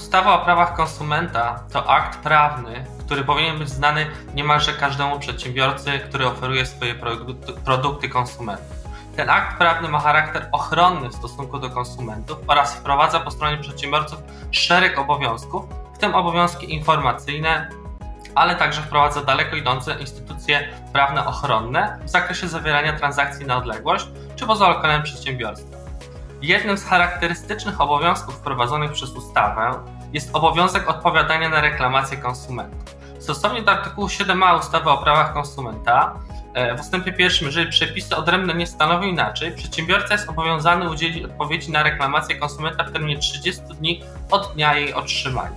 Ustawa o prawach konsumenta to akt prawny, który powinien być znany niemalże każdemu przedsiębiorcy, który oferuje swoje produkty konsumentom. Ten akt prawny ma charakter ochronny w stosunku do konsumentów oraz wprowadza po stronie przedsiębiorców szereg obowiązków, w tym obowiązki informacyjne, ale także wprowadza daleko idące instytucje prawne ochronne w zakresie zawierania transakcji na odległość czy poza lokalem przedsiębiorstwa. Jednym z charakterystycznych obowiązków wprowadzonych przez ustawę jest obowiązek odpowiadania na reklamacje konsumentów. Stosownie do artykułu 7a ustawy o prawach konsumenta e, w ustępie pierwszym, jeżeli przepisy odrębne nie stanowią inaczej, przedsiębiorca jest obowiązany udzielić odpowiedzi na reklamację konsumenta w terminie 30 dni od dnia jej otrzymania.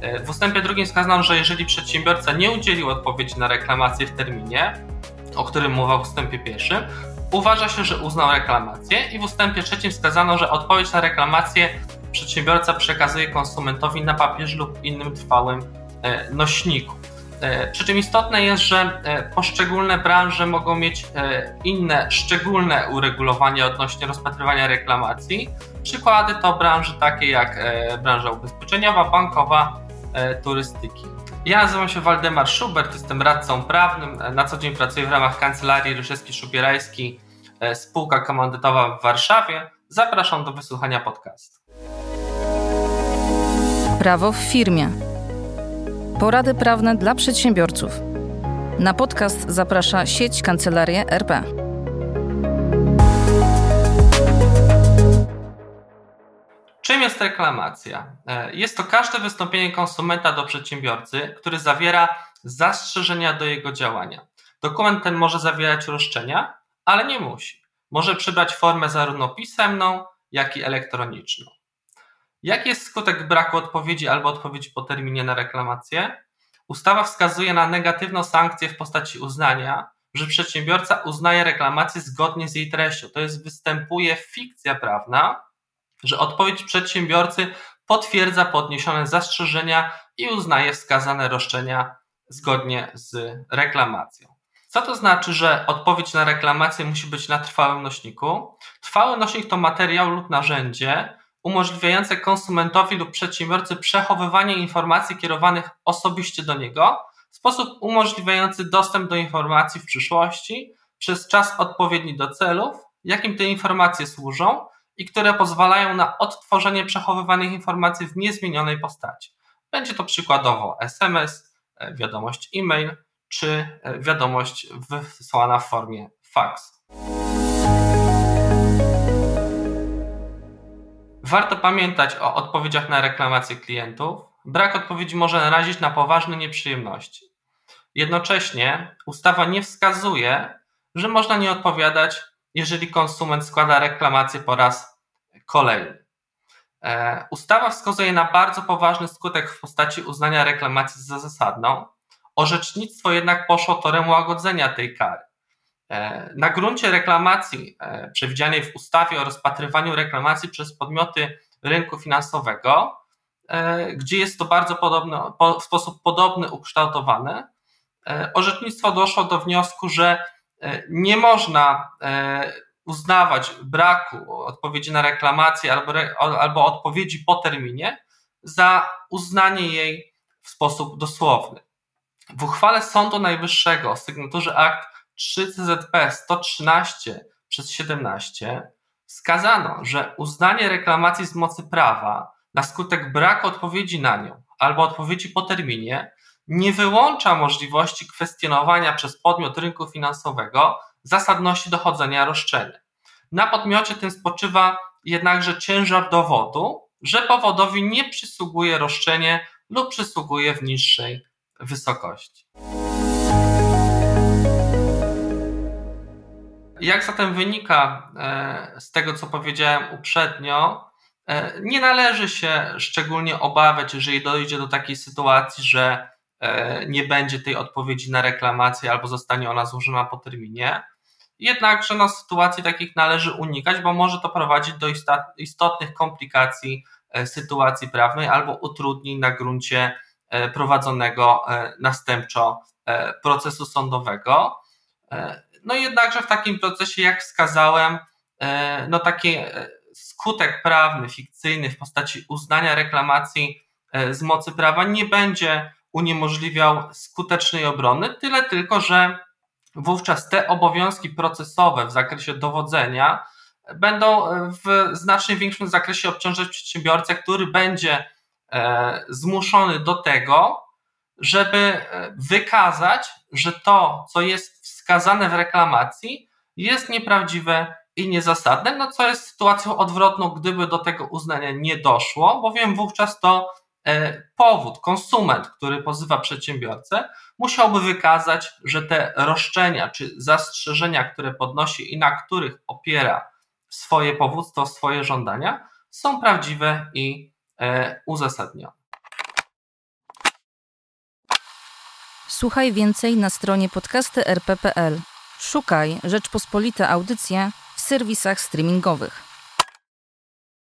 E, w ustępie drugim wskazano, że jeżeli przedsiębiorca nie udzielił odpowiedzi na reklamację w terminie, o którym mowa w ustępie pierwszym, uważa się, że uznał reklamację i w ustępie trzecim wskazano, że odpowiedź na reklamację przedsiębiorca przekazuje konsumentowi na papierze lub innym trwałym e, nośniku. E, przy czym istotne jest, że e, poszczególne branże mogą mieć inne szczególne uregulowania odnośnie rozpatrywania reklamacji. Przykłady to branże takie jak branża ubezpieczeniowa, bankowa, turystyki. Ja nazywam się Waldemar Schubert, jestem radcą prawnym. Na co dzień pracuję w ramach kancelarii Ryszewski-Szubierajski, spółka komandytowa w Warszawie. Zapraszam do wysłuchania podcastu. Prawo w firmie. Porady prawne dla przedsiębiorców. Na podcast zaprasza sieć Kancelarie RP. Jest reklamacja? E, jest to każde wystąpienie konsumenta do przedsiębiorcy, który zawiera zastrzeżenia do jego działania. Dokument ten może zawierać roszczenia, ale nie musi. Może przybrać formę zarówno pisemną, jak i elektroniczną. Jaki jest skutek braku odpowiedzi albo odpowiedzi po terminie na reklamację? Ustawa wskazuje na negatywną sankcję w postaci uznania, że przedsiębiorca uznaje reklamację zgodnie z jej treścią. To jest występuje fikcja prawna, że odpowiedź przedsiębiorcy potwierdza podniesione zastrzeżenia i uznaje wskazane roszczenia zgodnie z reklamacją. Co to znaczy, że odpowiedź na reklamację musi być na trwałym nośniku? Trwały nośnik to materiał lub narzędzie umożliwiające konsumentowi lub przedsiębiorcy przechowywanie informacji kierowanych osobiście do niego w sposób umożliwiający dostęp do informacji w przyszłości przez czas odpowiedni do celów, jakim te informacje służą i które pozwalają na odtworzenie przechowywanych informacji w niezmienionej postaci. Będzie to przykładowo SMS, e, wiadomość e-mail czy e, wiadomość wysłana w formie fax. Warto pamiętać o odpowiedziach na reklamacje klientów. Brak odpowiedzi może narazić na poważne nieprzyjemności. Jednocześnie ustawa nie wskazuje, że można nie odpowiadać, jeżeli konsument składa reklamację po raz kolejny. E, ustawa wskazuje na bardzo poważny skutek w postaci uznania reklamacji za zasadną. Orzecznictwo jednak poszło torem łagodzenia tej kary. E, na gruncie reklamacji e, przewidzianej w ustawie o rozpatrywaniu reklamacji przez podmioty rynku finansowego, gdzie jest to bardzo w sposób podobny ukształtowane, orzecznictwo doszło do wniosku, że nie można uznawać braku odpowiedzi na reklamację albo, albo odpowiedzi po terminie za uznanie jej w sposób dosłowny. W uchwale Sądu Najwyższego o sygnaturze akt 3 CZP 113 przez 17 wskazano, że uznanie reklamacji z mocy prawa na skutek braku odpowiedzi na nią albo odpowiedzi po terminie nie wyłącza możliwości kwestionowania przez podmiot rynku finansowego zasadności dochodzenia roszczenia. Na podmiocie tym spoczywa jednakże ciężar dowodu, że powodowi nie przysługuje roszczenie lub przysługuje w niższej wysokości. Jak zatem wynika e, z tego, co powiedziałem uprzednio, e, nie należy się szczególnie obawiać, jeżeli dojdzie do takiej sytuacji, że nie będzie tej odpowiedzi na reklamację albo zostanie ona złożona po terminie. Jednakże no, sytuacji takich należy unikać, bo może to prowadzić do istotnych komplikacji sytuacji prawnej albo utrudnień na gruncie prowadzonego następczo procesu sądowego. No jednakże w takim procesie, jak wskazałem, e, no taki e, skutek prawny, fikcyjny w postaci uznania reklamacji e, z mocy prawa nie będzie uniemożliwiał skutecznej obrony, tyle tylko, że wówczas te obowiązki procesowe w zakresie dowodzenia będą w znacznie większym zakresie obciążać przedsiębiorcę, który będzie e, zmuszony do tego, żeby e, wykazać, że to, co jest wskazane w reklamacji, jest nieprawdziwe i niezasadne, no co jest sytuacją odwrotną, gdyby do tego uznania nie doszło, bowiem wówczas to e, powód, konsument, który pozywa przedsiębiorcę, musiałby wykazać, że te roszczenia czy zastrzeżenia, które podnosi i na których opiera swoje powództwo, swoje żądania, są prawdziwe i e, uzasadnione. Słuchaj więcej na stronie podcasty.rp.pl. Szukaj Rzeczpospolite Audycje w serwisach streamingowych.